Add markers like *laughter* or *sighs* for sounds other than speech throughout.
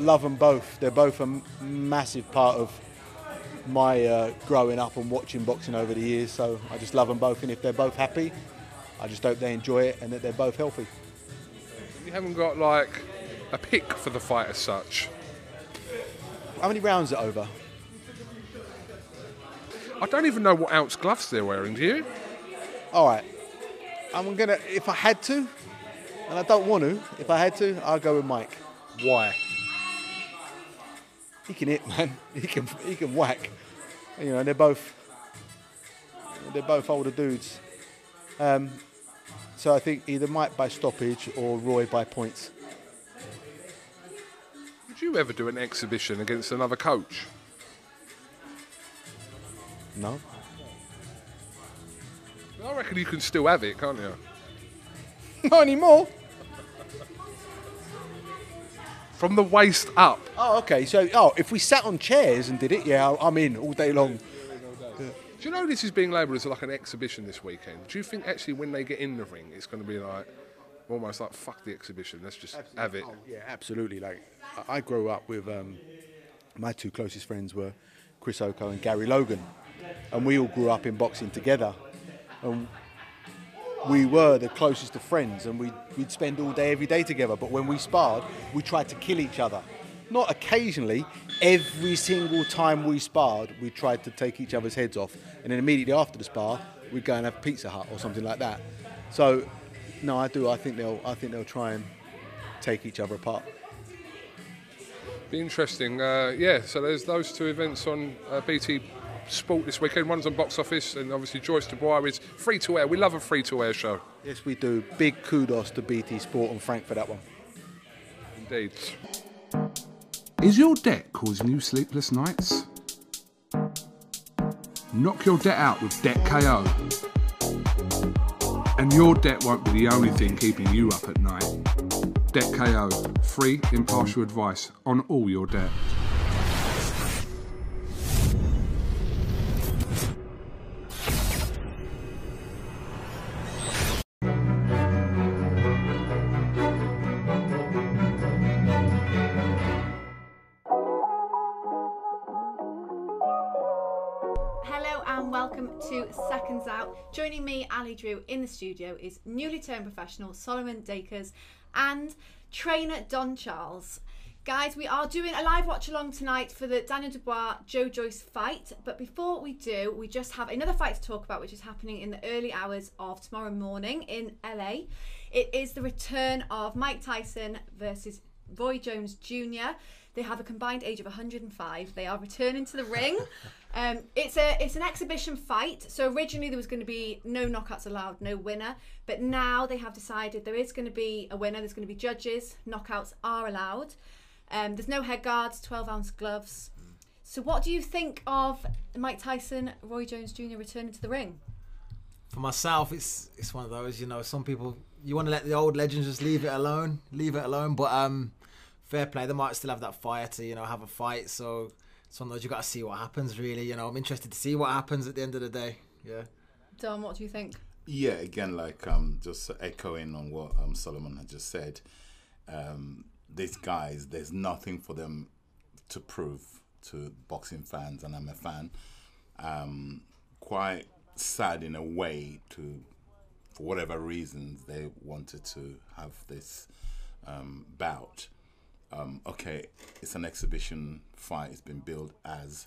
love them both. They're both a m- massive part of my uh, growing up and watching boxing over the years. So I just love them both, and if they're both happy, I just hope they enjoy it and that they're both healthy. You haven't got like a pick for the fight as such. How many rounds are over? I don't even know what ounce gloves they're wearing, do you? All right. I'm gonna, if I had to, and I don't want to, if I had to, I'll go with Mike. Why? He can hit, man. *laughs* He can, he can whack. You know, they're both, they're both older dudes. Um, so I think either Mike by stoppage or Roy by points. Would you ever do an exhibition against another coach? No. I reckon you can still have it, can't you? *laughs* Not anymore. From the waist up. Oh, okay. So, oh, if we sat on chairs and did it, yeah, I'm in all day long. Do you know this is being labelled as like an exhibition this weekend? Do you think actually when they get in the ring, it's going to be like almost like fuck the exhibition, let's just have it? Oh, yeah, absolutely. Like, I I grew up with um, my two closest friends were Chris Okoh and Gary Logan, and we all grew up in boxing together. And we were the closest of friends, and we'd, we'd spend all day, every day together. But when we sparred, we tried to kill each other. Not occasionally, every single time we sparred, we tried to take each other's heads off. And then immediately after the spar, we'd go and have Pizza Hut or something like that. So, no, I do. I think they'll. I think they'll try and take each other apart. Be interesting. Uh, yeah, so there's those two events on uh, BT Sport this weekend. One's on box office, and obviously Joyce Dubois is free to air. We love a free to air show. Yes, we do. Big kudos to BT Sport and Frank for that one. Indeed. Is your debt causing you sleepless nights? Knock your debt out with Debt KO. And your debt won't be the only thing keeping you up at night. Debt KO, free, impartial advice on all your debt. Joining me, Ali Drew, in the studio is newly turned professional Solomon Dacres and trainer Don Charles. Guys, we are doing a live watch along tonight for the Daniel Dubois Joe Joyce fight. But before we do, we just have another fight to talk about, which is happening in the early hours of tomorrow morning in LA. It is the return of Mike Tyson versus Roy Jones Jr. They have a combined age of 105. They are returning to the ring. *laughs* Um, it's a it's an exhibition fight. So originally there was going to be no knockouts allowed, no winner. But now they have decided there is going to be a winner. There's going to be judges. Knockouts are allowed. Um, there's no head guards, 12 ounce gloves. So what do you think of Mike Tyson, Roy Jones Jr. returning to the ring? For myself, it's it's one of those. You know, some people you want to let the old legends just leave it alone, leave it alone. But um, fair play, they might still have that fire to you know have a fight. So it's one of those you got to see what happens. Really, you know, I'm interested to see what happens at the end of the day. Yeah. Don, what do you think? Yeah, again, like um, just echoing on what um, Solomon had just said. Um, these guys, there's nothing for them to prove to boxing fans, and I'm a fan. Um, quite sad in a way to, for whatever reasons, they wanted to have this um, bout. Um, okay, it's an exhibition fight. It's been billed as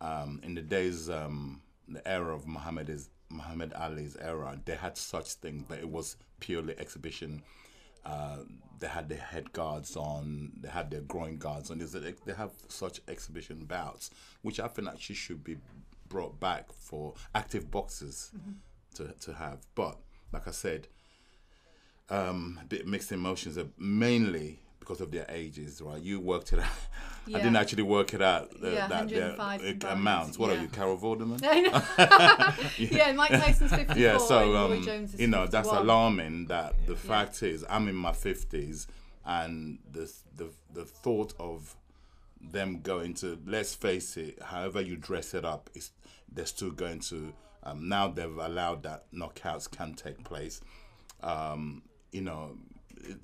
um, in the days, um, the era of Muhammad is Muhammad Ali's era. They had such things, but it was purely exhibition. Uh, they had their head guards on, they had their groin guards on. They have such exhibition bouts, which I think actually should be brought back for active boxers to, to have. But like I said, um, a bit mixed emotions, mainly because of their ages, right? You worked it out. *laughs* I didn't actually work it out. Uh, Yeah, that their 105 uh, amounts. What yeah. are you, Carol Vorderman? *laughs* *laughs* Yeah, Mike Tyson's 54 yeah so um, you know that's alarming that the fact is i'm in my 50s and the, the the thought of them going to let's face it however you dress it up is they're still going to um, now they've allowed that knockouts can take place um, you know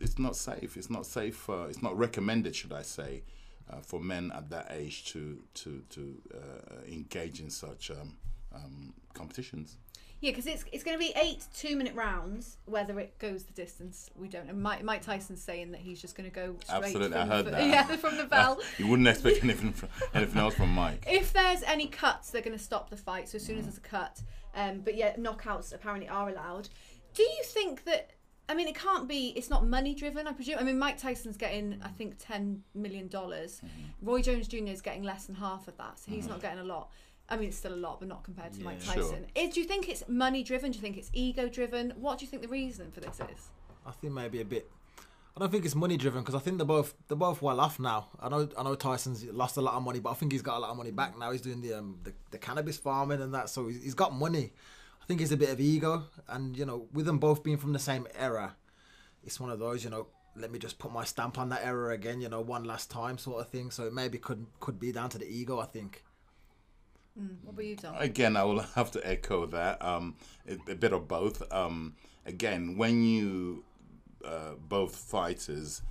it's not safe it's not safe uh, it's not recommended should i say uh, for men at that age to to to uh, engage in such um, um, competitions Yeah, because it's it's going to be eight two minute rounds. Whether it goes the distance, we don't know. Mike, Mike Tyson's saying that he's just going to go straight. Absolutely, from I heard the, that. *laughs* Yeah, from the *laughs* bell. you wouldn't expect anything from, anything else from Mike. if there's any cuts, they're going to stop the fight. So as soon as there's a cut, um, but yeah, knockouts apparently are allowed. Do you think that? I mean, it can't be. It's not money driven, I presume. I mean, Mike Tyson's getting, I think, ten million dollars. Roy Jones Jr. is getting less than half of that, so he's not getting a lot. I mean, it's still a lot, but not compared to Mike Sure. Tyson. Is, do you think it's money driven? Do you think it's ego driven? What do you think the reason for this is? I think maybe a bit. I don't think it's money driven because I think they're both they're both well off now. I know I know Tyson's lost a lot of money, but I think he's got a lot of money back now. He's doing the um, the, the cannabis farming and that, so he's, he's got money. I think it's a bit of ego, and you know, with them both being from the same era, it's one of those you know. Let me just put my stamp on that era again, you know, one last time, sort of thing. So it maybe could could be down to the ego. I think. What were you, Don? Again, I will *laughs* have to echo that. Um, a, a bit of both. Um, again, when you uh, both fighters,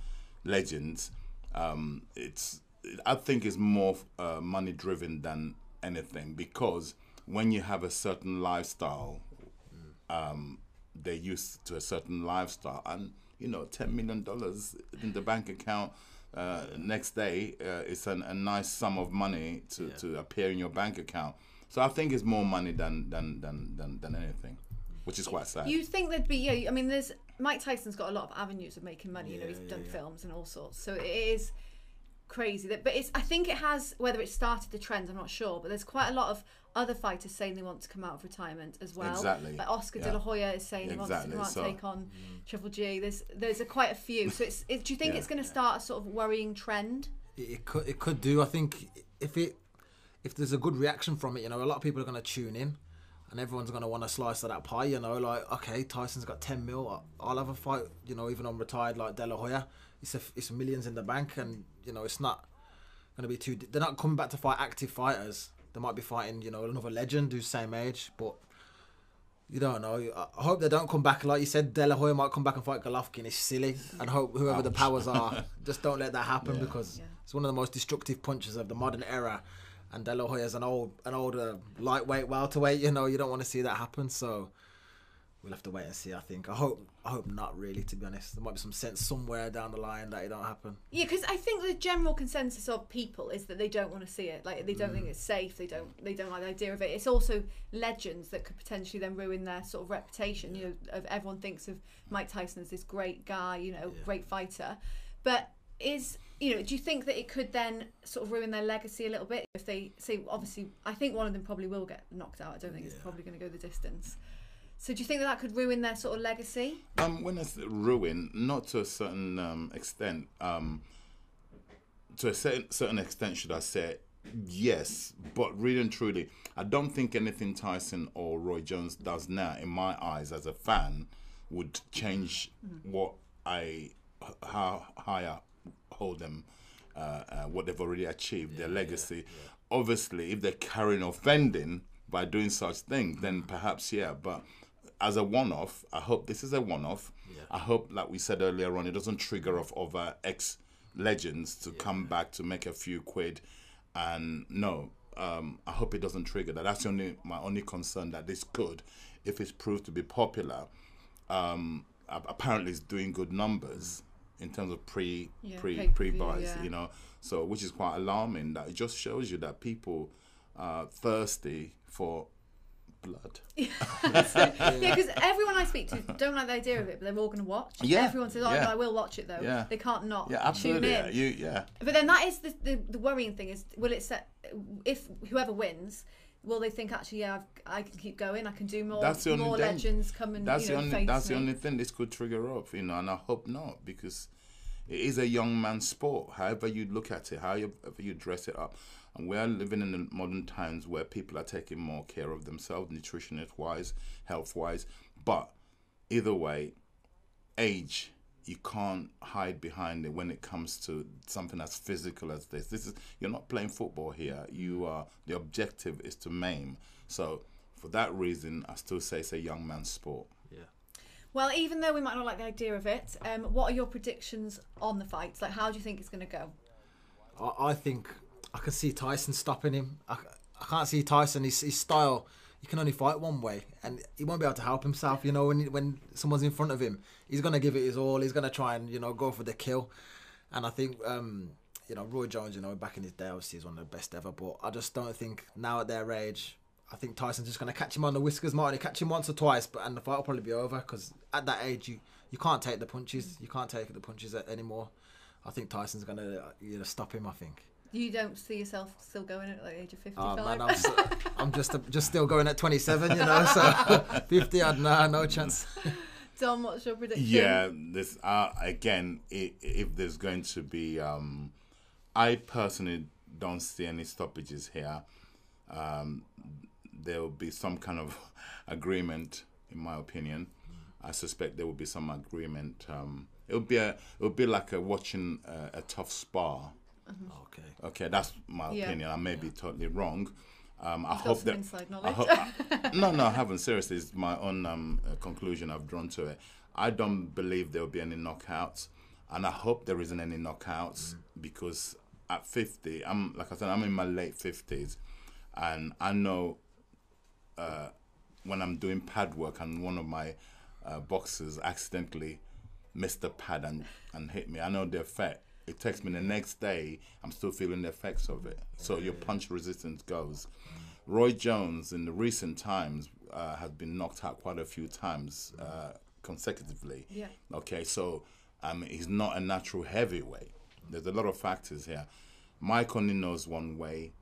legends, um, it's I think it's more uh, money driven than anything because when you have a certain lifestyle, um, they're used to a certain lifestyle, and you know, ten million dollars in the bank account. Uh, next day, uh, it's an, a nice sum of money to, to appear in your bank account. So I think it's more money than than, than, than, than anything, which is quite sad. You'd think there'd be yeah? I mean, there's Mike Tyson's got a lot of avenues of making money. You know, he's done films and all sorts. So it is crazy that, but it's. I think it has whether it started the trend. I'm not sure, but there's quite a lot of other fighters saying they want to come out of retirement as well. Exactly. Like Oscar Yeah. De La Hoya is saying he wants to come out So- take on mm. Triple G. There's there's a, quite a few. So it's. It, do you think Yeah. it's going to start a sort of worrying trend? it, it could it could do. I think if it if there's a good reaction from it, you know, a lot of people are going to tune in, and everyone's going to want a slice of that pie. You know, like okay, Tyson's got ten mil. I- I'll have a fight. You know, even on retired like De La Hoya, it's a, it's millions in the bank, and you know, it's not going to be too. They're not coming back to fight active fighters. They might be fighting, you know, another legend who's same age, but. You don't know. I I hope they don't come back. Like you said, De La Hoya might come back and fight Golovkin. It's silly. And hope whoever the powers are, *laughs* just don't let that happen because it's one of the most destructive punches of the modern era. And De La Hoya's an old, an older lightweight welterweight. You know, you don't want to see that happen. So we'll have to wait and see. I think. I hope. I hope not really. To be honest, there might be some sense somewhere down the line that it don't happen. Yeah, because I think the general consensus of people is that they don't want to see it. Like they don't Mm. think it's safe. They don't. They don't like the idea of it. It's also legends that could potentially then ruin their sort of reputation. You know, of everyone thinks of Mike Tyson as this great guy. You know, great fighter, but is you know, do you think that it could then sort of ruin their legacy a little bit if they say obviously? I think one of them probably will get knocked out. I don't think it's probably going to go the distance. So do you think that that could ruin their sort of legacy? Um, when it's ruin, not to a certain um, extent. Um, to a certain, certain extent, should I say? Yes, but really and truly, I don't think anything Tyson or Roy Jones does now, in my eyes as a fan, would change what I how high I hold them, uh, uh, what they've already achieved, their legacy. Obviously, if they're carrying offending by doing such things, then perhaps yeah, but as a one-off, I hope this is a one-off. I hope, like we said earlier on, it doesn't trigger off other ex legends to come back to make a few quid. And no, um, I hope it doesn't trigger that. That's the only my only concern that this could, if it's proved to be popular. Um, apparently, it's doing good numbers in terms of pre yeah, pre pre buys. yeah. You know, so which is quite alarming. That it just shows you that people are thirsty for blood. *laughs* yeah, because everyone I speak to don't like the idea of it, but they're all going to watch. Yeah, Everyone says, "Oh, yeah. no, I will watch it though." Yeah. They can't not Yeah, tune in. Yeah, you, yeah. But then that is the, the the worrying thing is, will it set if whoever wins? Will they think actually, yeah, I've, I can keep going. I can do more. That's the only more dan- legends come and That's you know the only that's the only thing this could trigger up, you know, and I hope not because It is a young man's sport, however you look at it, however you dress it up. And we are living in the modern times where people are taking more care of themselves, nutritionist wise, health wise. But either way, age you can't hide behind it when it comes to something as physical as this. This is you're not playing football here. You are the objective is to maim. So for that reason, I still say it's a young man's sport. Yeah. Well, even though we might not like the idea of it, um, what are your predictions on the fights? Like, how do you think it's going to go? I, I think I can see Tyson stopping him. I, I can't see Tyson. His, his style, he can only fight one way, and he won't be able to help himself. You know, when when someone's in front of him, he's gonna give it his all. He's gonna try and you know go for the kill. And I think um, you know Roy Jones, you know, back in his day, obviously he's one of the best ever. But I just don't think now at their age, I think Tyson's just gonna catch him on the whiskers. Might only catch him once or twice, but and the fight will probably be over because at that age you you can't take the punches. You can't take the punches anymore. I think Tyson's gonna you know stop him. I think. You don't see yourself still going at the age of Oh, 55? man, I'm, s- I'm just just still going at 27, you know. So *laughs* 50, I'd nah, no chance. *laughs* Don, what's your prediction? Yeah, this uh, again. i if there's going to be, um, I personally don't see any stoppages here. Um, there will be some kind of *laughs* agreement, in my opinion. I suspect there will be some agreement. Um, it would be a, it would be like a watching a, a tough spar. Okay. Okay, that's my Yeah. opinion. I may be totally wrong. Um, I You've hope that. inside I knowledge. ho- *laughs* no, no, I haven't. Seriously, it's my own um, uh, conclusion I've drawn to it. I don't believe there will be any knockouts, and I hope there isn't any knockouts because at 50, I'm like I said, I'm in my late 50s, and I know uh, when I'm doing pad work and one of my uh, boxers accidentally missed the pad and, and hit me, I know the effect. It takes me the next day, I'm still feeling the effects of it. So your punch resistance goes. Roy Jones, in the recent times, uh, has been knocked out quite a few times uh, consecutively. Yeah. Okay, so um, he's not a natural heavyweight. There's a lot of factors here. Mike only knows one way.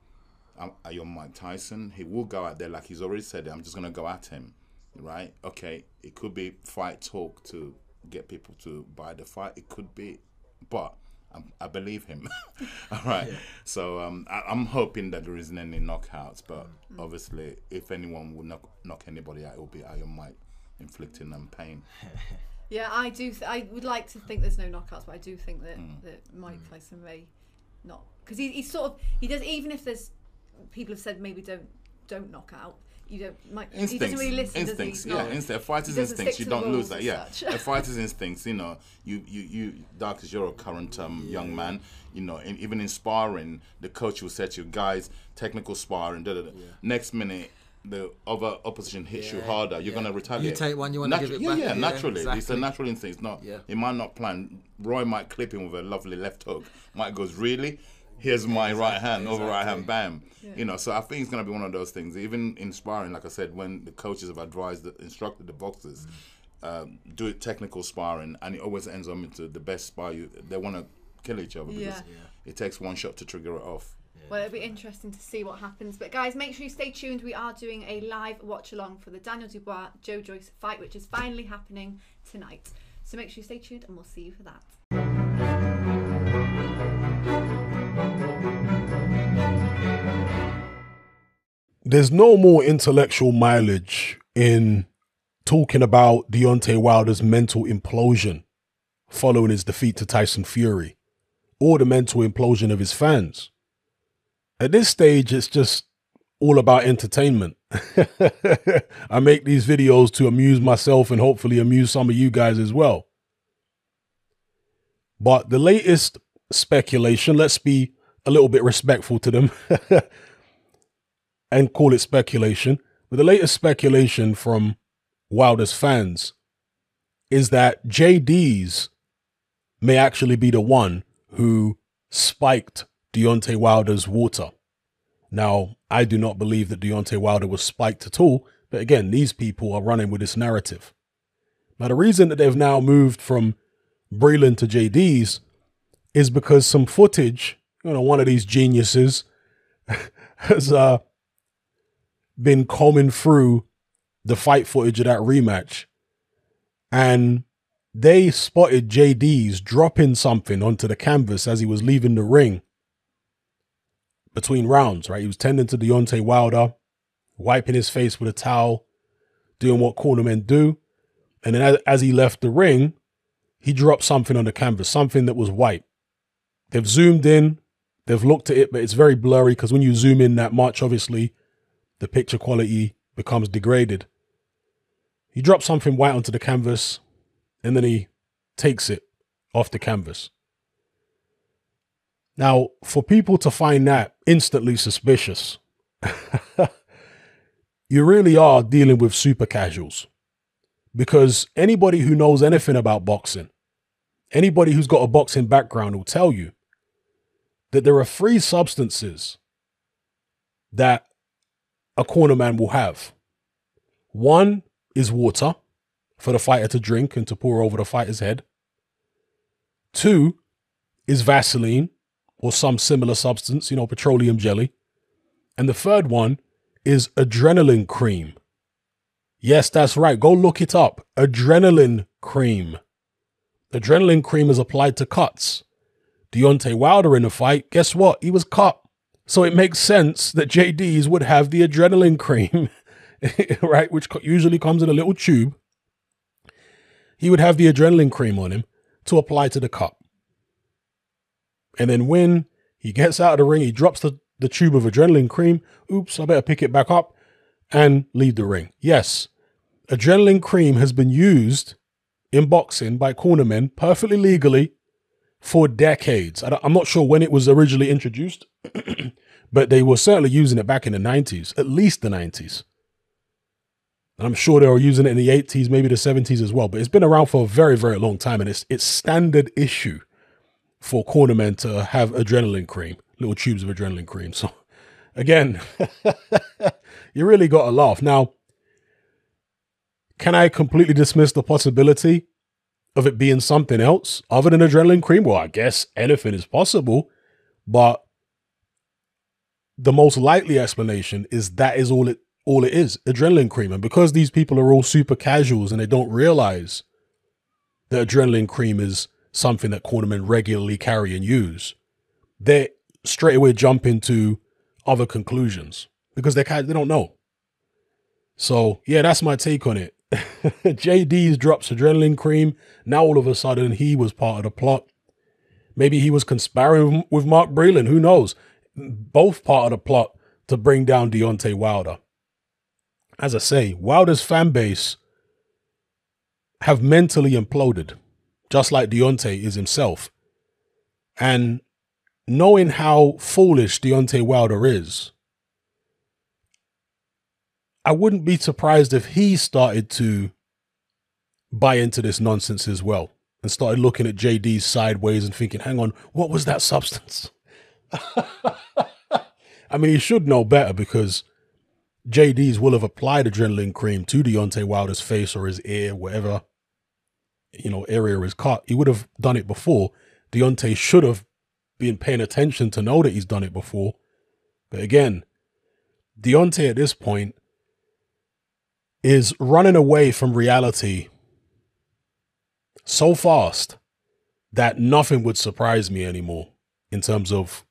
Um, you're Mike Tyson. He will go out there like he's already said. I'm just gonna go at him, right? Okay, it could be fight talk to get people to buy the fight. It could be, but um, I believe him. *laughs* All right. So um, I, I'm hoping that there isn't any knockouts, but obviously, if anyone would knock knock anybody out, it will be Iron Mike inflicting them pain. *laughs* Yeah, I do. Th- I would like to think there's no knockouts, but I do think that, Mm. that Mike Tyson may not because he, he's sort of he does even if there's people have said maybe don't don't knock out. You don't. Mike, he instincts, doesn't really listen. instincts, does he? yeah, No. instinct. A fighter's instincts, you don't lose that. Yeah, a fighter's instincts. You know, you you you, Dark, as you're a current um, young man. You know, in, even in sparring, the coach will set you guys technical sparring. Da, da, da. Next minute. The other opposition hits you harder. You're yeah. gonna retaliate. You take one, you wanna give it yeah, back. Yeah, Yeah, naturally. It's a natural instinct. It's not. Yeah. He might not plan. Roy might clip him with a lovely left hook. Mike goes, really? Here's my right hand, over right hand, bam. You know, so I think it's going to be one of those things. Even in sparring, like I said, when the coaches have advised, the, instructed the boxers, um, do it technical sparring, and it always ends up into the best spar. You, they want to kill each other because Yeah. it takes one shot to trigger it off. Well, it'll be interesting to see what happens. But guys, make sure you stay tuned. We are doing a live watch along for the Daniel Dubois Joe Joyce fight, which is finally happening tonight. So make sure you stay tuned, and we'll see you for that. There's no more intellectual mileage in talking about Deontay Wilder's mental implosion following his defeat to Tyson Fury or the mental implosion of his fans. At this stage, it's just all about entertainment. *laughs* I make these videos to amuse myself and hopefully amuse some of you guys as well. But the latest speculation, let's be a little bit respectful to them *laughs* and call it speculation. But the latest speculation from Wilder's fans is that Jay Deas may actually be the one who spiked Deontay Wilder's water. Now, I do not believe that Deontay Wilder was spiked at all, but again, these people are running with this narrative. Now, the reason that they've now moved from Breland to Jay Deas is because some footage, you know, one of these geniuses *laughs* has uh, been combing through the fight footage of that rematch. And they spotted Jay Deas dropping something onto the canvas as he was leaving the ring between rounds, right? He was tending to Deontay Wilder, wiping his face with a towel, doing what cornermen do. And then as, as he left the ring, he dropped something on the canvas, something that was white. They've zoomed in, they've looked at it, but it's very blurry because when you zoom in that much, obviously, the picture quality becomes degraded. He drops something white onto the canvas and then he takes it off the canvas. Now, for people to find that instantly suspicious, *laughs* you really are dealing with super casuals. Because anybody who knows anything about boxing, anybody who's got a boxing background will tell you that there are three substances that a cornerman will have. One is water for the fighter to drink and to pour over the fighter's head. Two is Vaseline or some similar substance, you know, petroleum jelly. And the third one is adrenaline cream. Yes, that's right. Go look it up. Adrenaline cream. Adrenaline cream is applied to cuts. Deontay Wilder in the fight, guess what? He was cut. So it makes sense that Jay Deas would have the adrenaline cream, *laughs* right? Which usually comes in a little tube. He would have the adrenaline cream on him to apply to the cup. And then when he gets out of the ring, he drops the, the tube of adrenaline cream. Oops, I better pick it back up and leave the ring. Yes, adrenaline cream has been used in boxing by cornermen perfectly legally for decades. I'm not sure when it was originally introduced, *clears throat* but they were certainly using it back in the 90s, at least the 90s. And I'm sure they were using it in the 80s, maybe the 70s as well. But it's been around for a very, very long time, and it's it's standard issue for cornermen to have adrenaline cream, little tubes of adrenaline cream. So *laughs* again, *laughs* you really got to laugh. Now, can I completely dismiss the possibility of it being something else other than adrenaline cream? Well, I guess anything is possible, but the most likely explanation is that is all it all it is, adrenaline cream. And because these people are all super casuals and they don't realize that adrenaline cream is something that cornermen regularly carry and use, they straight away jump into other conclusions because they they don't know. So yeah, that's my take on it. *laughs* Jay Deas drops adrenaline cream. Now all of a sudden he was part of the plot. Maybe he was conspiring with Mark Breland. Who knows? Both part of the plot to bring down Deontay Wilder. As I say, Wilder's fan base have mentally imploded just like Deontay is himself. And knowing how foolish Deontay Wilder is, I wouldn't be surprised if he started to buy into this nonsense as well and started looking at Jay Deas sideways and thinking, hang on, what was that *laughs* substance? *laughs* I mean, he should know better because Jay Deas will have applied adrenaline cream to Deontay Wilder's face or his ear, whatever you know, area is caught. He would have done it before. Deontay should have been paying attention to know that he's done it before. But again, Deontay at this point is running away from reality so fast that nothing would surprise me anymore in terms of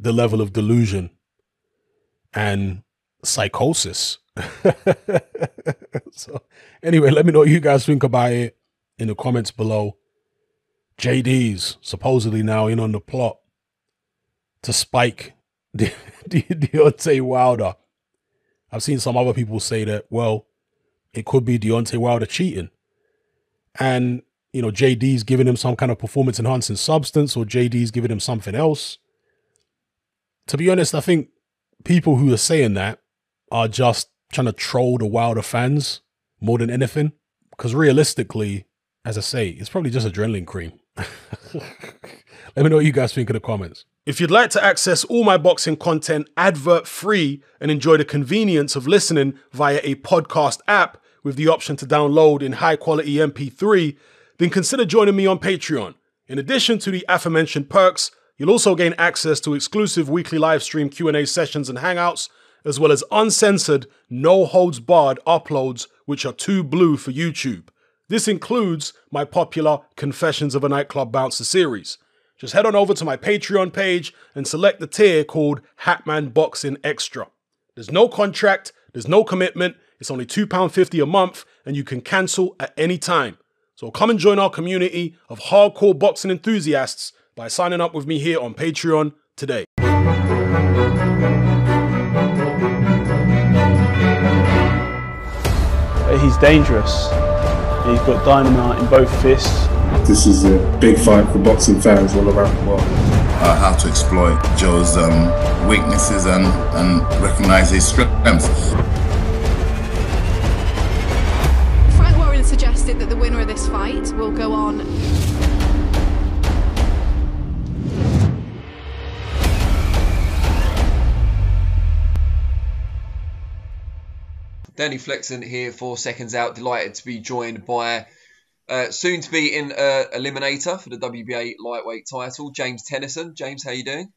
the level of delusion and psychosis *laughs* so, anyway, let me know what you guys think about it in the comments below. Jay Deas supposedly now in on the plot to spike De- *laughs* Deontay Wilder. I've seen some other people say that, well, it could be Deontay Wilder cheating. And, you know, Jay Deas giving him some kind of performance enhancing substance or Jay Deas giving him something else. To be honest, I think people who are saying that are just trying to troll the Wilder fans more than anything. Because realistically, as I say, it's probably just adrenaline cream. *laughs* *laughs* Let me know what you guys think in the comments. If you'd like to access all my boxing content advert free and enjoy the convenience of listening via a podcast app with the option to download in high quality MP3, then consider joining me on Patreon. In addition to the aforementioned perks, you'll also gain access to exclusive weekly live stream Q&A sessions and hangouts as well as uncensored, no holds barred uploads which are too blue for YouTube. This includes my popular Confessions of a Nightclub Bouncer series. Just head on over to my Patreon page and select the tier called Hatman Boxing Extra. There's no contract, there's no commitment, it's only £2.50 a month, and you can cancel at any time. So come and join our community of hardcore boxing enthusiasts by signing up with me here on Patreon today. He's dangerous. He's got dynamite in both fists. This is a big fight for boxing fans all around the world. Uh, how to exploit Joe's um, weaknesses and, and recognize his strengths. Frank Warren suggested that the winner of this fight will go on Danny Flexen here for Seconds Out. Delighted to be joined by uh, soon to be in uh, Eliminator for the WBA lightweight title, James Tennyson. James, how you doing?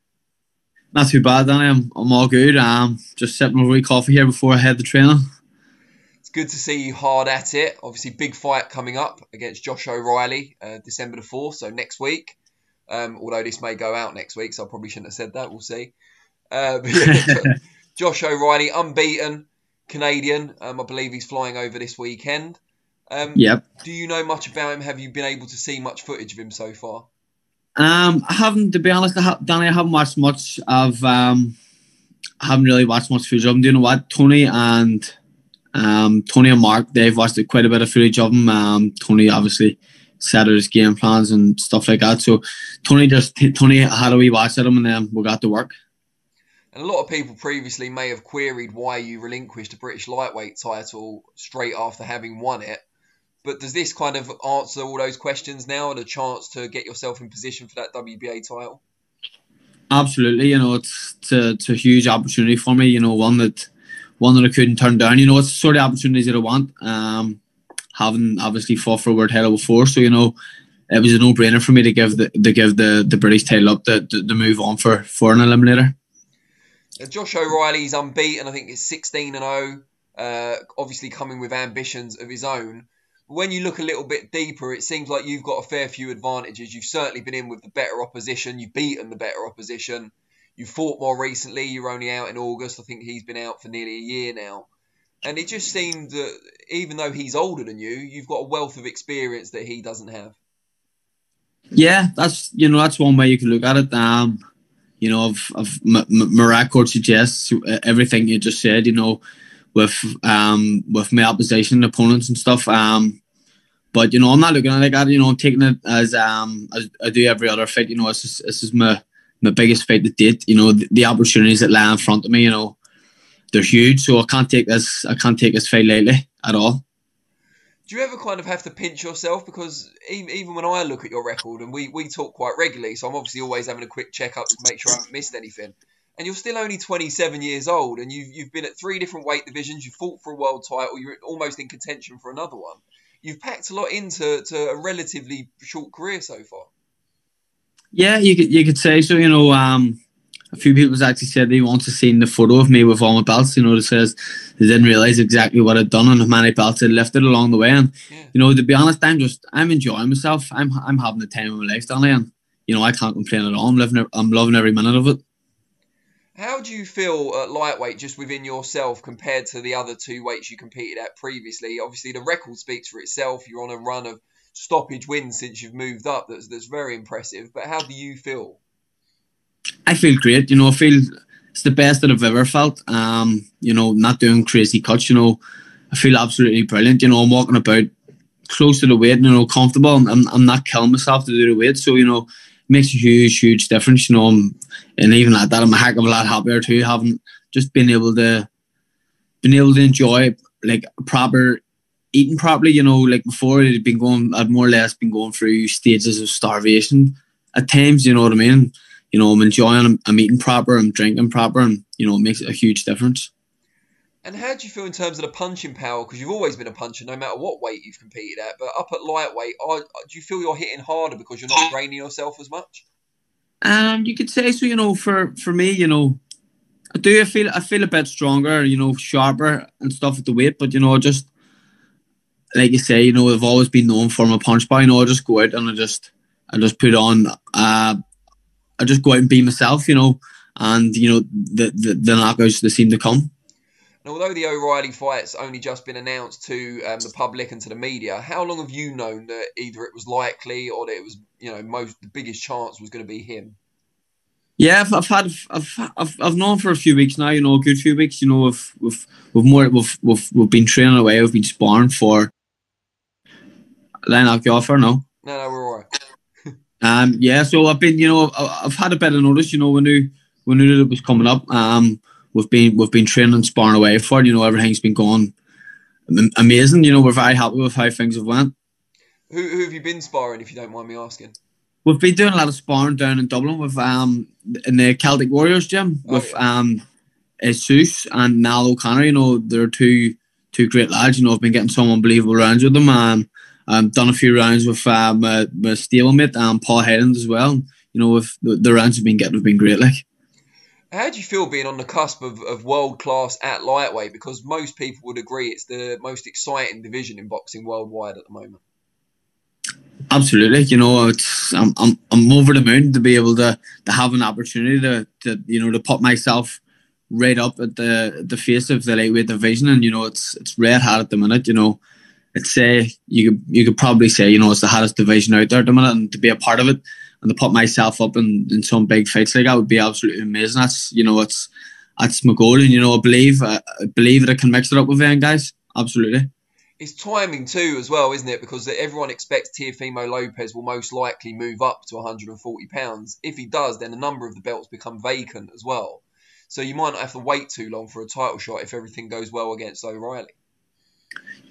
Not too bad, Danny. I'm, I'm all good. Um, just sipping a wee coffee here before I head to training. It's good to see you hard at it. Obviously, big fight coming up against Josh O'Reilly, uh, December the 4th, so next week. Um, although this may go out next week, so I probably shouldn't have said that. We'll see. Uh, *laughs* Josh O'Reilly, unbeaten, Canadian. Um, I believe he's flying over this weekend. Um, yep. Do you know much about him? Have you been able to see much footage of him so far? Um, I haven't, to be honest, I have, Danny, I haven't watched much of. Um, I haven't really watched much footage of him. Do you know what? Tony and um, Tony and Mark, they've watched quite a bit of footage of him. Um, Tony obviously set out his game plans and stuff like that. So Tony just Tony had a wee watch at him, and then we got to work. And a lot of people previously may have queried why you relinquished the British lightweight title straight after having won it. But does this kind of answer all those questions now and a chance to get yourself in position for that WBA title? Absolutely, you know, it's, it's, a, it's a huge opportunity for me, you know, one that one that I couldn't turn down. You know, it's the sort of opportunities that I want. Um, having obviously fought for world title before, so you know, it was a no brainer for me to give the to give the, the British title up to, to, to move on for, for an eliminator. Josh O'Reilly's unbeaten. I think it's 16 and 0. Uh, obviously coming with ambitions of his own. When you look a little bit deeper, it seems like you've got a fair few advantages. You've certainly been in with the better opposition. You've beaten the better opposition. You fought more recently. You're only out in August. I think he's been out for nearly a year now. And it just seemed that even though he's older than you, you've got a wealth of experience that he doesn't have. Yeah, that's you know that's one way you can look at it. Um, you know, of my, my record suggests everything you just said. You know, with um with my opposition opponents and stuff. Um, but you know, I'm not looking at it like that. You know, I'm taking it as um as I do every other fight. You know, this is this is my my biggest fight to date. You know, the, the opportunities that lie in front of me. You know, they're huge. So I can't take this. I can't take this fight lightly at all do you ever kind of have to pinch yourself because even when I look at your record and we, we talk quite regularly, so I'm obviously always having a quick checkup to make sure I haven't missed anything. And you're still only 27 years old, and you've you've been at three different weight divisions. You fought for a world title. You're almost in contention for another one. You've packed a lot into to a relatively short career so far. Yeah, you could you could say so. You know, um, a few people actually said they want to see the photo of me with all my belts. You know, it says they didn't realize exactly what I'd done and how many belts I'd lifted along the way. And yeah. you know, to be honest, I'm just I'm enjoying myself. I'm I'm having the time of my life, Danny, and you know I can't complain at all. I'm living I'm loving every minute of it. How do you feel at lightweight, just within yourself, compared to the other two weights you competed at previously? Obviously, the record speaks for itself. You're on a run of stoppage wins since you've moved up. That's that's very impressive. But how do you feel? I feel great. You know, I feel it's the best that I've ever felt. Um, you know, not doing crazy cuts. You know, I feel absolutely brilliant. You know, I'm walking about close to the weight. You know, comfortable. I'm I'm not killing myself to do the weight. So you know, makes a huge huge difference. You know, I'm, and even like that, I'm a heck of a lot happier too. Having just been able to, been able to enjoy like proper eating properly. You know, like before it had been going, I'd more or less been going through stages of starvation at times. You know what I mean? you know, I'm enjoying, I'm, eating proper, I'm drinking proper, and you know, it makes a huge difference. And how do you feel in terms of the punching power? Because you've always been a puncher, no matter what weight you've competed at. But up at lightweight, are, do you feel you're hitting harder because you're not draining yourself as much? Um, you could say so. You know, for for me, you know, I do. I feel I feel a bit stronger. You know, sharper and stuff at the weight. But you know, just like you say, you know, I've always been known for my punch by. You know, I just go out and I just I just put on. Uh, I just go out and be myself. You know, and you know the the, the knockouts they seem to come. And although the O'Reilly fight's only just been announced to um, the public and to the media, how long have you known that either it was likely or that it was, you know, most the biggest chance was going to be him? Yeah, I've, I've had I've, I've I've known for a few weeks now. You know, a good few weeks. You know, we've we've we've more we've we've, we've been training away. We've been sparring for. Line out you offer no. No, no, we're all right. *laughs* um, yeah, so I've been, you know, I've had a bit of notice. You know, we knew we knew that it was coming up. Um, we've been we've been training and sparring away for it. You know, everything's been going amazing. You know, we're very happy with how things have went. Who, who have you been sparring, if you don't mind me asking? We've been doing a lot of sparring down in Dublin with um in the Celtic Warriors gym oh, with yeah. um Jesus and Niall O'Connor. You know, they're two two great lads. You know, I've been getting some unbelievable rounds with them. Um, I've done a few rounds with uh, my, my stablemate um, Paul Hyland as well. You know, with the, the rounds we've been getting have been great. Like, how do you feel being on the cusp of, of world class at lightweight? Because most people would agree it's the most exciting division in boxing worldwide at the moment. Absolutely, you know, I'm I'm I'm over the moon to be able to to have an opportunity to to you know to put myself right up at the the face of the lightweight division, and you know it's it's red hot at the minute. You know, it's say you could you could probably say you know it's the hottest division out there at the minute, and to be a part of it and to put myself up in, in some big fights like that would be absolutely amazing. That's you know it's that's my goal, and you know I believe I believe that I can mix it up with them guys. Absolutely. It's timing too, as well, isn't it? Because everyone expects Teofimo Lopez will most likely move up to 140 pounds. If he does, then a number of the belts become vacant as well. So you might not have to wait too long for a title shot if everything goes well against O'Reilly.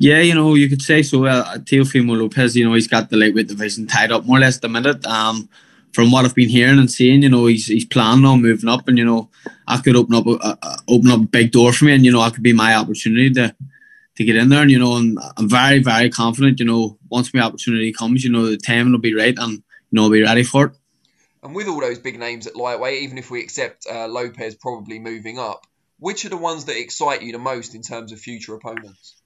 Yeah, you know, you could say so. Uh, Teofimo Lopez, you know, he's got the lightweight division tied up more or less the minute. Um, from what I've been hearing and seeing, you know, he's he's planning on moving up, and you know, I could open up a, a open up a big door for me, and you know, I could be my opportunity to to get in there, and you know, and I'm very very confident. You know, once my opportunity comes, you know, the timing will be right, and you know, I'll be ready for it. And with all those big names at lightweight, even if we accept uh, Lopez probably moving up, which are the ones that excite you the most in terms of future opponents?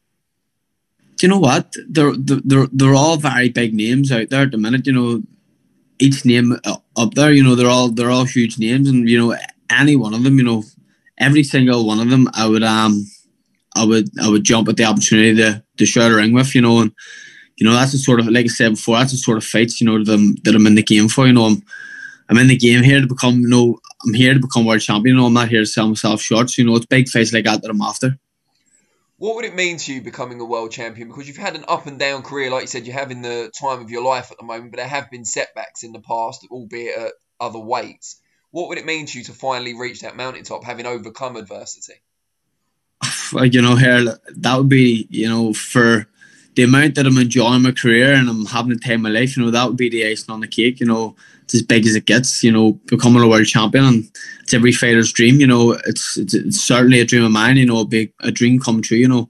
Do you know what? They're they're they're all very big names out there at the minute. You know, each name up there, you know, they're all they're all huge names, and you know, any one of them, you know, every single one of them, I would um, I would I would jump at the opportunity to to share a ring with, you know, and you know that's the sort of like I said before, that's the sort of fights, you know, that that I'm in the game for. You know, I'm I'm in the game here to become, you know, I'm here to become world champion. You know, I'm not here to sell myself short. So, you know, it's big fights like that that I'm after. What would it mean to you becoming a world champion? Because you've had an up and down career, like you said, you're having the time of your life at the moment, but there have been setbacks in the past, albeit at other weights. What would it mean to you to finally reach that mountaintop, having overcome adversity? *sighs* You know, here that would be, you know, for the amount that I'm enjoying my career and I'm having the time of my life, you know, that would be the icing on the cake. You know, it's as big as it gets. You know, becoming a world champion, and it's every fighter's dream. You know, it's it's, it's certainly a dream of mine. You know, a big a dream come true. You know,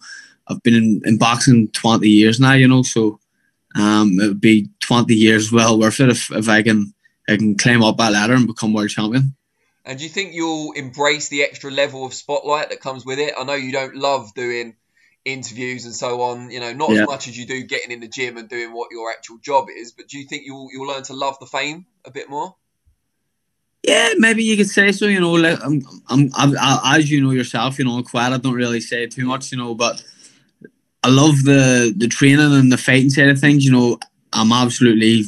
I've been in, in boxing twenty years now. You know, so um, it would be twenty years well worth it if, if I can I can climb up that ladder and become world champion. And do you think you'll embrace the extra level of spotlight that comes with it? I know you don't love doing interviews and so on. You know, not yeah. as much as you do getting in the gym and doing what your actual job is. But do you think you'll you'll learn to love the fame a bit more? Yeah, maybe you could say so. You know, like I'm, I'm, I'm as you know yourself. You know, quite I don't really say too much. You know, but I love the the training and the fighting side of things. You know, I'm absolutely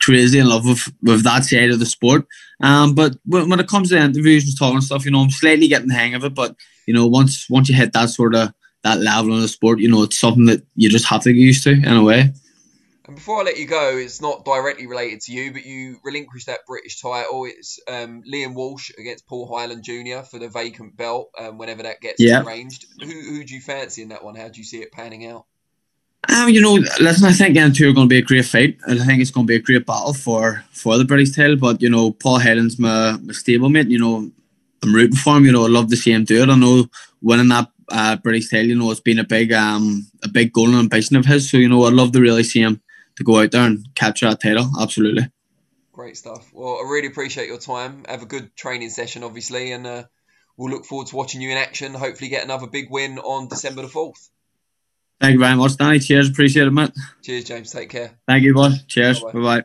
crazy in love with with that side of the sport. Um, but when, when it comes to interviews and talking stuff, you know, I'm slightly getting the hang of it. But you know, once once you hit that sort of that level in the sport, you know, it's something that you just have to get used to in a way. And before I let you go, it's not directly related to you, but you relinquished that British title. It's um, Liam Walsh against Paul Hyland Jr. for the vacant belt. Um, whenever that gets yeah. arranged, who who do you fancy in that one? How do you see it panning out? Um, you know, listen, I think them two are going to be a great fight. I think it's going to be a great battle for for the British title. But you know, Paul Hyland's my my stablemate. You know, I'm rooting for him. You know, I love to see him do it. I know winning that uh, British title, you know, it's been a big um a big goal and ambition of his. So you know, I'd love to really see him to go out there and capture that title. Absolutely. Great stuff. Well, I really appreciate your time. Have a good training session, obviously, and uh, we'll look forward to watching you in action. Hopefully, get another big win on December the fourth. Thank you very much, Danny. Cheers. Appreciate it, mate. Cheers, James. Take care. Thank you, boy. Cheers. Bye bye.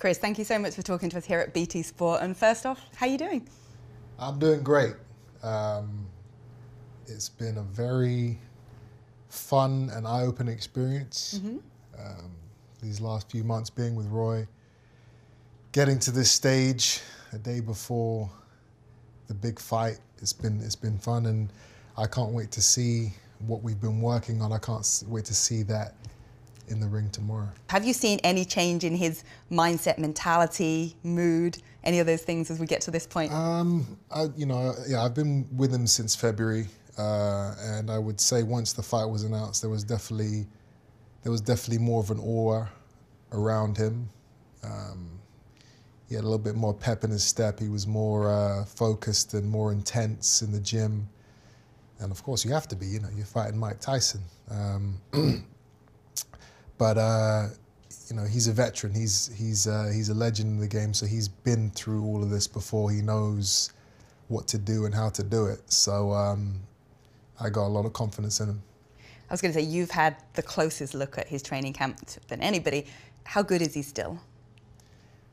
Chris, thank you so much for talking to us here at BT Sport. And first off, how are you doing? I'm doing great. Um, it's been a very fun and eye-opening experience. Mhm. Um, these last few months being with Roy, getting to this stage a day before the big fight. It's been it's been fun, and I can't wait to see what we've been working on. I can't wait to see that in the ring tomorrow. Have you seen any change in his mindset, mentality, mood, any of those things as we get to this point? Um, I, you know, yeah, I've been with him since February, uh, and I would say once the fight was announced, there was definitely there was definitely more of an aura around him. Um, he had a little bit more pep in his step. He was more uh, focused and more intense in the gym, and of course, you have to be. You know, you're fighting Mike Tyson. Um, *clears throat* but uh, you know he's a veteran. He's he's uh, he's a legend in the game, so he's been through all of this before. He knows what to do and how to do it. So um, I got a lot of confidence in him. I was going to say, you've had the closest look at his training camp than anybody. How good is he still?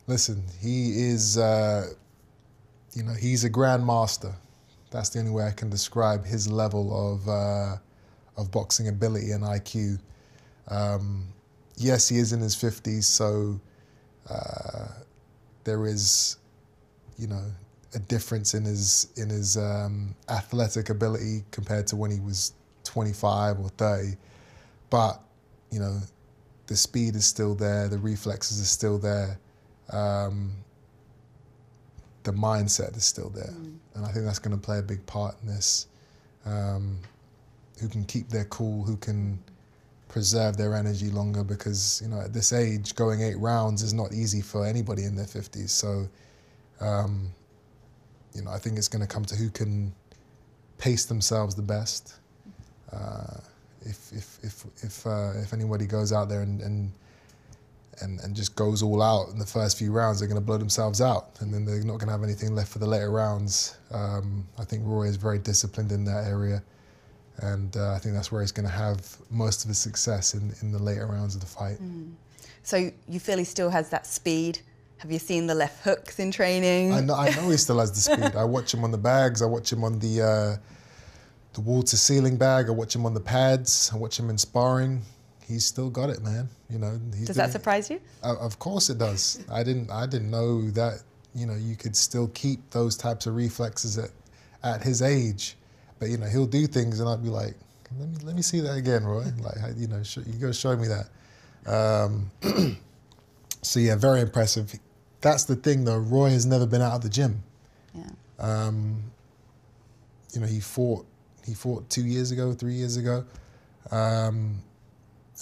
Listen, he is, uh, you know, he's a grandmaster. That's the only way I can describe his level of uh, of boxing ability and IQ. Um, yes, he is in his fifties, so uh, there is, you know, a difference in his in his um, athletic ability compared to when he was 25 or 30. But you know, the speed is still there, the reflexes are still there, um, the mindset is still there, and I think that's going to play a big part in this. Um, who can keep their cool, who can preserve their energy longer, because you know at this age, going eight rounds is not easy for anybody in their 50s. So, um, you know, I think it's going to come to who can pace themselves the best. Uh, if if if if uh, if anybody goes out there and, and and and just goes all out in the first few rounds, they're going to blow themselves out, and then they're not going to have anything left for the later rounds. Um, I think Roy is very disciplined in that area, and uh, I think that's where he's going to have most of his success in in the later rounds of the fight. So you feel he still has that speed? Have you seen the left hooks in training? I know, I know he still has the speed. I watch him on the bags. I watch him on the uh, the wall to ceiling bag. I watch him on the pads. I watch him in sparring. He's still got it, man. You know. Does that surprise you? Uh, of course it does. I didn't. I didn't know that. You know, you could still keep those types of reflexes at at his age. But you know, he'll do things, and I'd be like, "Let me let me see that again, Roy." *laughs* Like, you know, sh- you go show me that. Um, *clears throat* so yeah, very impressive. That's the thing, though. Roy has never been out of the gym. Yeah. Um, you know, he fought. He fought two years ago, three years ago. Um,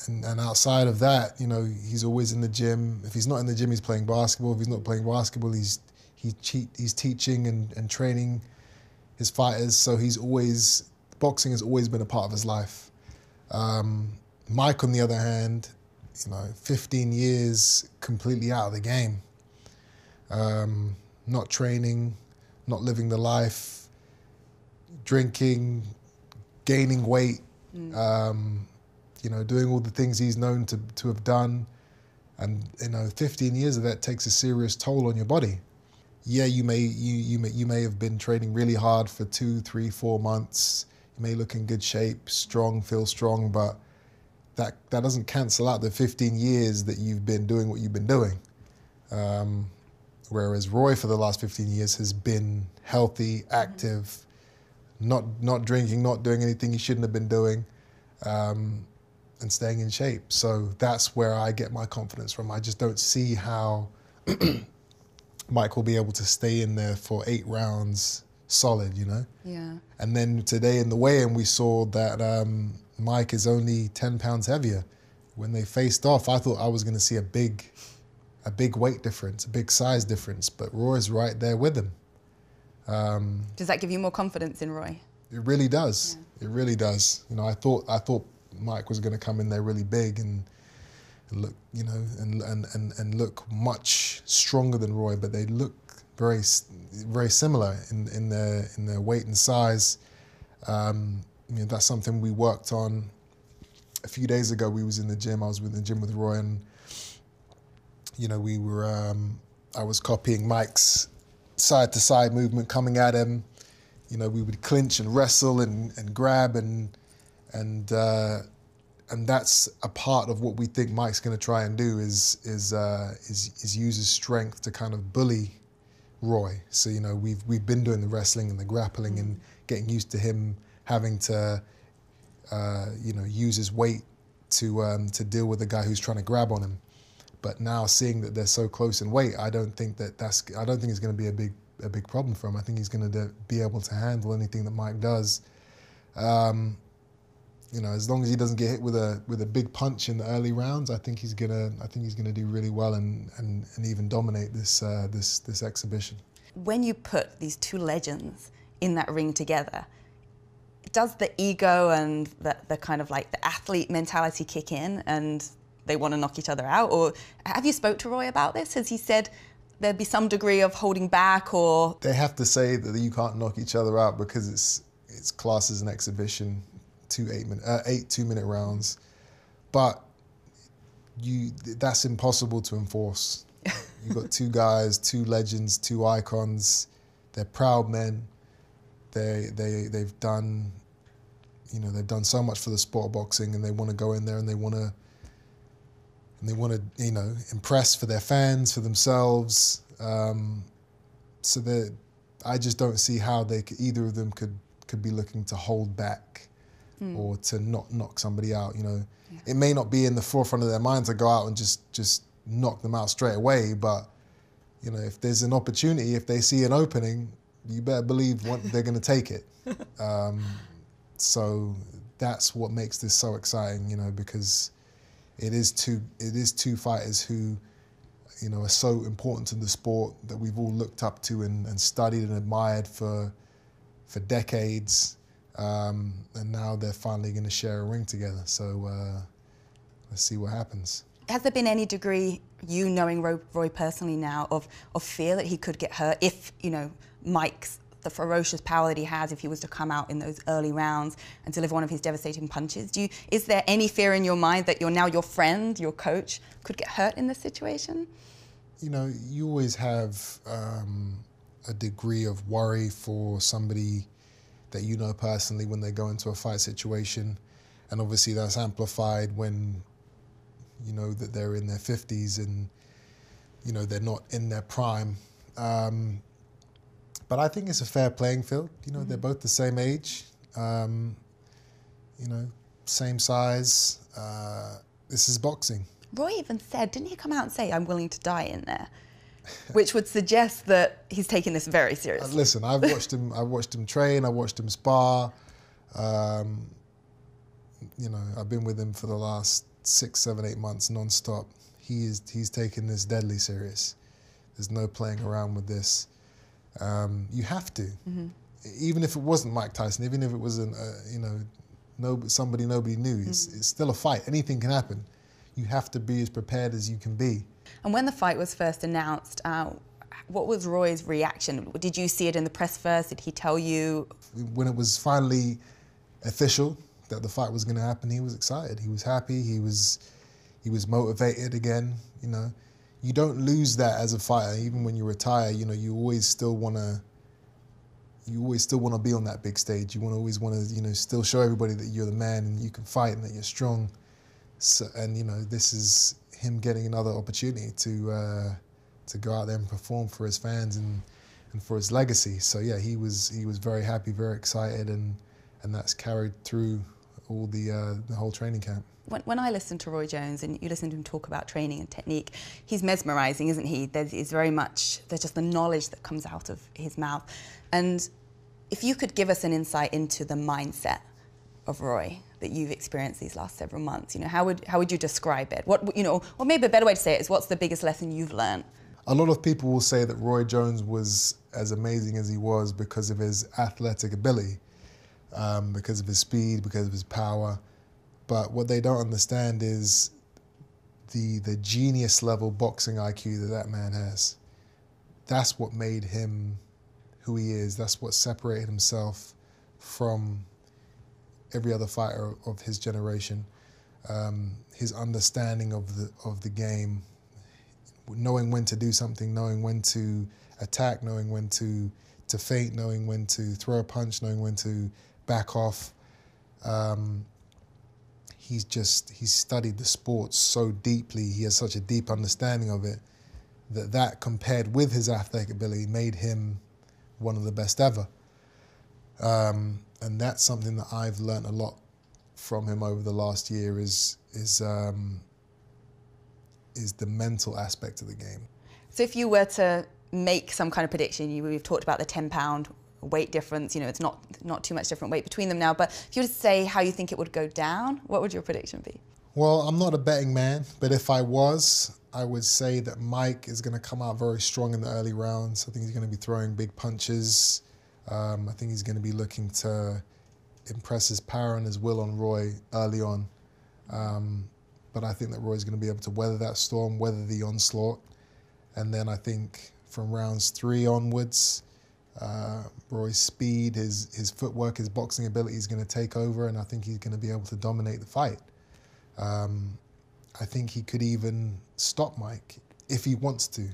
and, and outside of that, you know, he's always in the gym. If he's not in the gym, he's playing basketball. If he's not playing basketball, he's he cheat, he's teaching and, and training his fighters. So he's always boxing has always been a part of his life. Um, Mike, on the other hand, you know, 15 years completely out of the game, um, not training, not living the life, drinking, gaining weight, um, you know, doing all the things he's known to, to have done. And, you know, 15 years of that takes a serious toll on your body. Yeah, you may, you, you, may, you may have been training really hard for two, three, four months. You may look in good shape, strong, feel strong, but that, that doesn't cancel out the 15 years that you've been doing what you've been doing. Um, whereas Roy, for the last 15 years, has been healthy, active, not not drinking, not doing anything he shouldn't have been doing, um, and staying in shape. So that's where I get my confidence from. I just don't see how *clears throat* Mike will be able to stay in there for eight rounds solid, you know. Yeah. And then today in the weigh-in, we saw that um, Mike is only 10 pounds heavier. When they faced off, I thought I was going to see a big, a big weight difference, a big size difference, but Roy is right there with him. Um, Does that give you more confidence in Roy? It really does. It really does. You know, I thought I thought Mike was going to come in there really big and, look, you know, and, and and and look much stronger than Roy, but they look very very similar in in their in their weight and size. Um, you know, that's something we worked on. A few days ago, we was in the gym. I was in the gym with Roy, and you know, we were. Um, I was copying Mike's side to side movement coming at him. You know, we would clinch and wrestle and, and grab and and uh, and that's a part of what we think Mike's going to try and do is is uh, is is use his strength to kind of bully Roy. So you know, we've we've been doing the wrestling and the grappling and getting used to him having to uh, you know use his weight to um, to deal with the guy who's trying to grab on him. But now seeing that they're so close in weight, I don't think that that's I don't think it's going to be a big a big problem for him. I think he's going to be able to handle anything that Mike does. Um, you know, as long as he doesn't get hit with a with a big punch in the early rounds, I think he's gonna I think he's gonna do really well and and, and even dominate this uh, this this exhibition. When you put these two legends in that ring together, does the ego and the, the kind of like the athlete mentality kick in and they want to knock each other out? Or have you spoke to Roy about this? Has he said there'd be some degree of holding back or They have to say that you can't knock each other out because it's it's classed as an exhibition, two eight minute uh, eight two minute rounds, but you that's impossible to enforce. *laughs* You've got two guys, two legends, two icons. They're proud men. They they they've done, you know, they've done so much for the sport of boxing, and they want to go in there and they want to. And they want to, you know, impress for their fans, for themselves. Um, so that I just don't see how they could, either of them could could be looking to hold back Mm. or to not knock somebody out. You know, it may not be in the forefront of their mind to go out and just just knock them out straight away, but you know, if there's an opportunity, if they see an opening, you better believe what they're going to take it. *laughs* Um, so that's what makes this so exciting, you know, because it is two it is two fighters who, you know, are so important to the sport that we've all looked up to and, and studied and admired for for decades. Um, and now they're finally going to share a ring together. So uh, let's see what happens. has there been any degree, you knowing Roy, Roy personally now, of, of fear that he could get hurt if, you know, Mike's, the ferocious power that he has, if he was to come out in those early rounds and deliver one of his devastating punches? Do you, is there any fear in your mind that you're now your friend, your coach, could get hurt in this situation? you know, you always have um, a degree of worry for somebody that you know personally when they go into a fight situation. And obviously that's amplified when you know that they're in their 50s and, you know, they're not in their prime. Um, but I think it's a fair playing field. You know, they're both the same age, um, you know, same size. Uh, this is boxing. Roy even said, didn't he come out and say, I'm willing to die in there? *laughs* Which would suggest that he's taking this very Uh, seriously. listen, I've *laughs* watched him. I watched him train. I watched him spar. Um, you know, I've been with him for the last six, seven, eight months non-stop. He is. He's taking this deadly serious. There's no playing around with this. Um, you have to, Mhm. even if it wasn't Mike Tyson, even if it wasn't, uh, you know, no, somebody nobody knew. It's, it's still a fight. Anything can happen. You have to be as prepared as you can be. And when the fight was first announced, uh, what was Roy's reaction? Did you see it in the press first? Did he tell you? when it was finally official that the fight was going to happen, he was excited. He was happy. He was he was motivated again. You know, you don't lose that as a fighter, even when you retire. You know, you always still want to. You always still want to be on that big stage. You want to always want to, you know, still show everybody that you're the man and you can fight and that you're strong. So, and you know, this is him getting another opportunity to uh, to go out there and perform for his fans and and for his legacy. So yeah, he was he was very happy, very excited, and and that's carried through all the uh, the whole training camp. When, when I listen to Roy Jones and you listen to him talk about training and technique, he's mesmerizing, isn't he? There's is very much, there's just the knowledge that comes out of his mouth. And if you could give us an insight into the mindset of Roy that you've experienced these last several months, you know, how would, how would you describe it? What, you know, or maybe a better way to say it is what's the biggest lesson you've learned? a lot of people will say that Roy Jones was as amazing as he was because of his athletic ability, um, because of his speed, because of his power. But what they don't understand is the the genius level boxing IQ that that man has. That's what made him who he is. That's what separated himself from every other fighter of his generation. Um, his understanding of the of the game, knowing when to do something, knowing when to attack, knowing when to to feint, knowing when to throw a punch, knowing when to back off. Um, he's just he's studied the sport so deeply. He has such a deep understanding of it that that compared with his athletic ability made him one of the best ever. Um, and that's something that I've learned a lot from him over the last year is is um, is the mental aspect of the game. So if you were to make some kind of prediction, you, we've talked about the 10 pound weight difference. You know, it's not not too much different weight between them now. But if you were to say how you think it would go down, what would your prediction be? Well, I'm not a betting man, but if I was, I would say that Mike is going to come out very strong in the early rounds. I think he's going to be throwing big punches. Um, I think he's going to be looking to impress his power and his will on Roy early on. Um, but I think that Roy's going to be able to weather that storm, weather the onslaught. And then I think from rounds three onwards, uh, Roy's speed, his, his footwork, his boxing ability is going to take over, and I think he's going to be able to dominate the fight. Um, I think he could even stop Mike if he wants to.